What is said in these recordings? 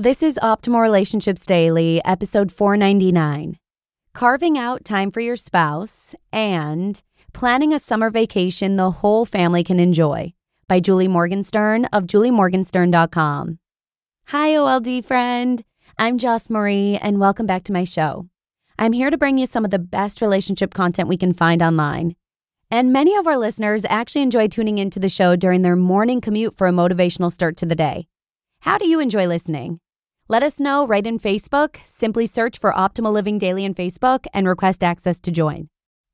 This is Optimal Relationships Daily, episode 499. Carving out time for your spouse and planning a summer vacation the whole family can enjoy by Julie Morgenstern of juliemorgenstern.com. Hi, OLD friend. I'm Joss Marie, and welcome back to my show. I'm here to bring you some of the best relationship content we can find online. And many of our listeners actually enjoy tuning into the show during their morning commute for a motivational start to the day. How do you enjoy listening? Let us know right in Facebook. Simply search for Optimal Living Daily in Facebook and request access to join.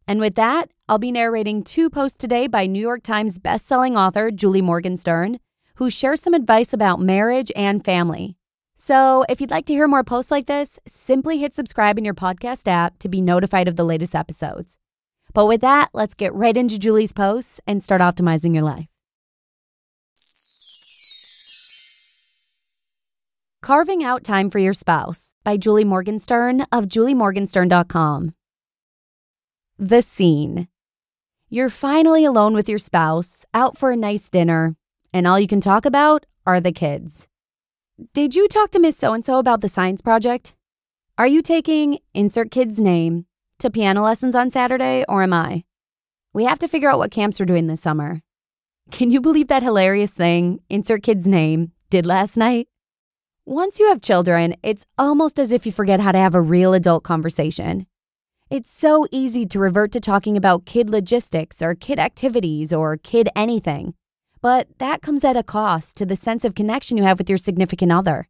And with that, I'll be narrating two posts today by New York Times bestselling author Julie Morgenstern, who shares some advice about marriage and family. So, if you'd like to hear more posts like this, simply hit subscribe in your podcast app to be notified of the latest episodes. But with that, let's get right into Julie's posts and start optimizing your life. Carving Out Time for Your Spouse by Julie Morgenstern of juliemorgenstern.com. The scene. You're finally alone with your spouse, out for a nice dinner, and all you can talk about are the kids. Did you talk to Miss So and so about the science project? Are you taking insert kid's name to piano lessons on Saturday, or am I? We have to figure out what camps we're doing this summer. Can you believe that hilarious thing, insert kid's name, did last night? Once you have children, it's almost as if you forget how to have a real adult conversation. It's so easy to revert to talking about kid logistics or kid activities or kid anything, but that comes at a cost to the sense of connection you have with your significant other.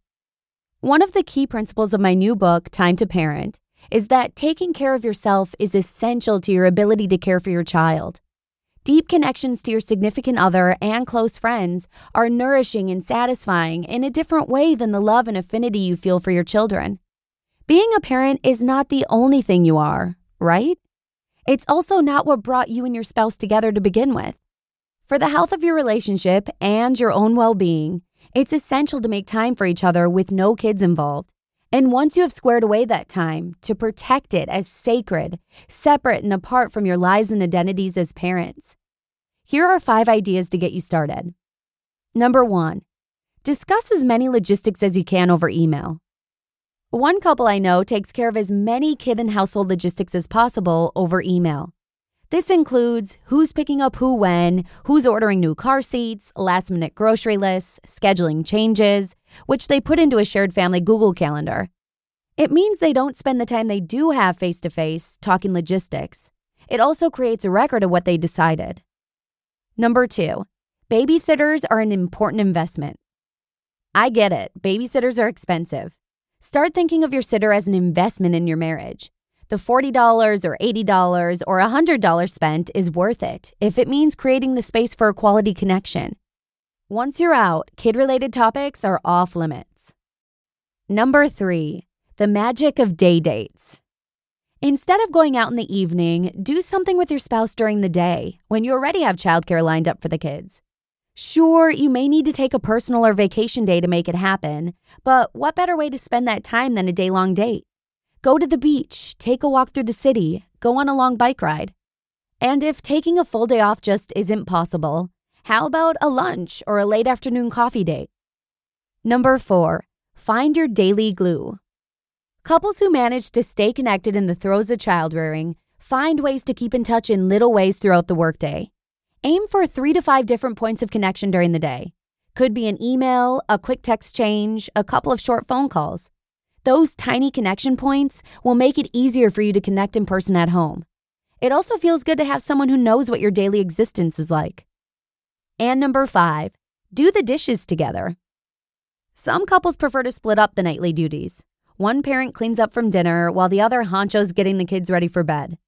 One of the key principles of my new book, Time to Parent, is that taking care of yourself is essential to your ability to care for your child. Deep connections to your significant other and close friends are nourishing and satisfying in a different way than the love and affinity you feel for your children. Being a parent is not the only thing you are, right? It's also not what brought you and your spouse together to begin with. For the health of your relationship and your own well being, it's essential to make time for each other with no kids involved. And once you have squared away that time, to protect it as sacred, separate and apart from your lives and identities as parents. Here are five ideas to get you started. Number one, discuss as many logistics as you can over email. One couple I know takes care of as many kid and household logistics as possible over email. This includes who's picking up who when, who's ordering new car seats, last minute grocery lists, scheduling changes, which they put into a shared family Google Calendar. It means they don't spend the time they do have face to face talking logistics. It also creates a record of what they decided. Number two, babysitters are an important investment. I get it, babysitters are expensive. Start thinking of your sitter as an investment in your marriage. The $40 or $80 or $100 spent is worth it if it means creating the space for a quality connection. Once you're out, kid related topics are off limits. Number three, the magic of day dates. Instead of going out in the evening, do something with your spouse during the day when you already have childcare lined up for the kids. Sure, you may need to take a personal or vacation day to make it happen, but what better way to spend that time than a day long date? Go to the beach, take a walk through the city, go on a long bike ride. And if taking a full day off just isn't possible, how about a lunch or a late afternoon coffee date? Number four, find your daily glue. Couples who manage to stay connected in the throes of child rearing find ways to keep in touch in little ways throughout the workday. Aim for three to five different points of connection during the day. Could be an email, a quick text change, a couple of short phone calls. Those tiny connection points will make it easier for you to connect in person at home. It also feels good to have someone who knows what your daily existence is like. And number five, do the dishes together. Some couples prefer to split up the nightly duties. One parent cleans up from dinner while the other honcho's getting the kids ready for bed.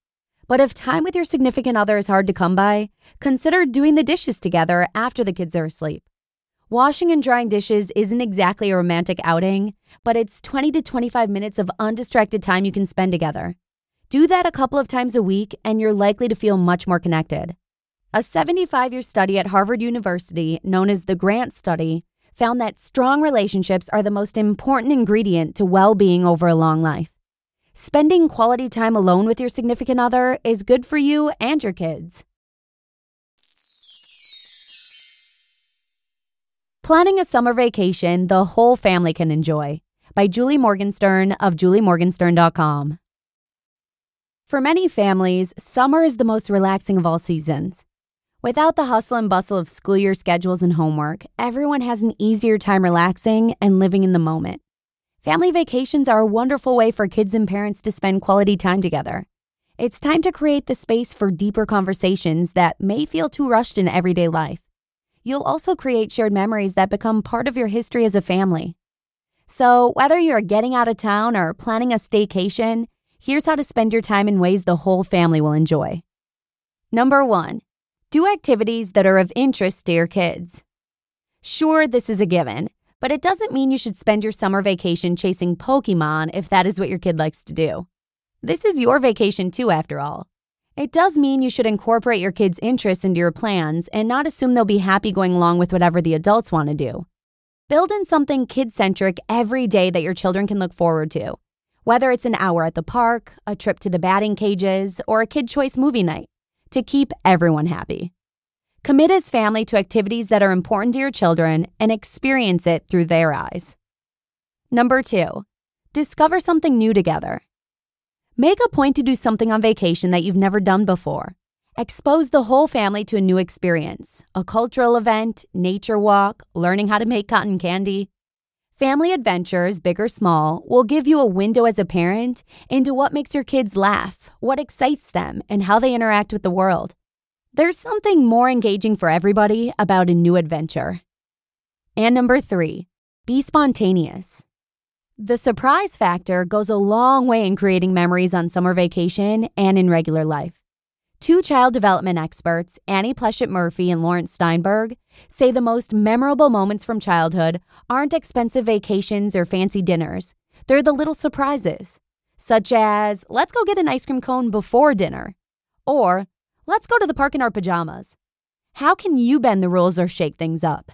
But if time with your significant other is hard to come by, consider doing the dishes together after the kids are asleep. Washing and drying dishes isn't exactly a romantic outing, but it's 20 to 25 minutes of undistracted time you can spend together. Do that a couple of times a week, and you're likely to feel much more connected. A 75 year study at Harvard University, known as the Grant Study, found that strong relationships are the most important ingredient to well being over a long life. Spending quality time alone with your significant other is good for you and your kids. Planning a summer vacation the whole family can enjoy by Julie Morgenstern of juliemorgenstern.com. For many families, summer is the most relaxing of all seasons. Without the hustle and bustle of school year schedules and homework, everyone has an easier time relaxing and living in the moment. Family vacations are a wonderful way for kids and parents to spend quality time together. It's time to create the space for deeper conversations that may feel too rushed in everyday life. You'll also create shared memories that become part of your history as a family. So, whether you're getting out of town or planning a staycation, here's how to spend your time in ways the whole family will enjoy. Number one, do activities that are of interest to your kids. Sure, this is a given, but it doesn't mean you should spend your summer vacation chasing Pokemon if that is what your kid likes to do. This is your vacation too, after all. It does mean you should incorporate your kids' interests into your plans and not assume they'll be happy going along with whatever the adults want to do. Build in something kid centric every day that your children can look forward to, whether it's an hour at the park, a trip to the batting cages, or a kid choice movie night, to keep everyone happy. Commit as family to activities that are important to your children and experience it through their eyes. Number two, discover something new together. Make a point to do something on vacation that you've never done before. Expose the whole family to a new experience a cultural event, nature walk, learning how to make cotton candy. Family adventures, big or small, will give you a window as a parent into what makes your kids laugh, what excites them, and how they interact with the world. There's something more engaging for everybody about a new adventure. And number three, be spontaneous. The surprise factor goes a long way in creating memories on summer vacation and in regular life. Two child development experts, Annie Pleshette Murphy and Lawrence Steinberg, say the most memorable moments from childhood aren't expensive vacations or fancy dinners. They're the little surprises, such as, let's go get an ice cream cone before dinner, or let's go to the park in our pajamas. How can you bend the rules or shake things up?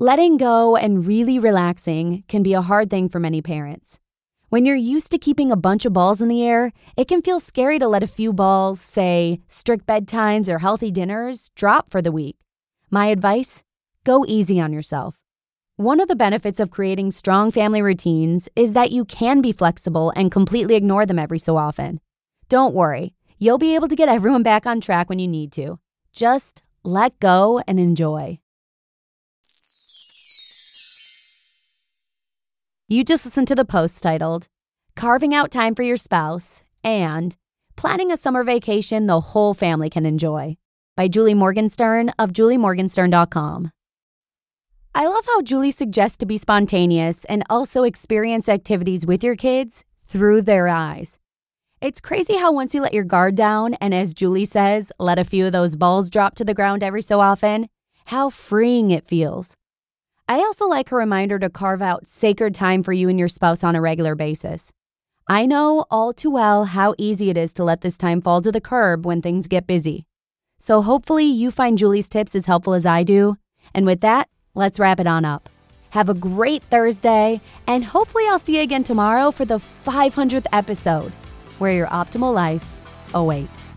Letting go and really relaxing can be a hard thing for many parents. When you're used to keeping a bunch of balls in the air, it can feel scary to let a few balls, say strict bedtimes or healthy dinners, drop for the week. My advice go easy on yourself. One of the benefits of creating strong family routines is that you can be flexible and completely ignore them every so often. Don't worry, you'll be able to get everyone back on track when you need to. Just let go and enjoy. You just listened to the post titled Carving Out Time for Your Spouse and Planning a Summer Vacation the Whole Family Can Enjoy by Julie Morgenstern of juliemorgenstern.com. I love how Julie suggests to be spontaneous and also experience activities with your kids through their eyes. It's crazy how once you let your guard down and, as Julie says, let a few of those balls drop to the ground every so often, how freeing it feels. I also like a reminder to carve out sacred time for you and your spouse on a regular basis. I know all too well how easy it is to let this time fall to the curb when things get busy. So hopefully you find Julie's tips as helpful as I do. And with that, let's wrap it on up. Have a great Thursday, and hopefully I'll see you again tomorrow for the 500th episode, where your optimal life awaits.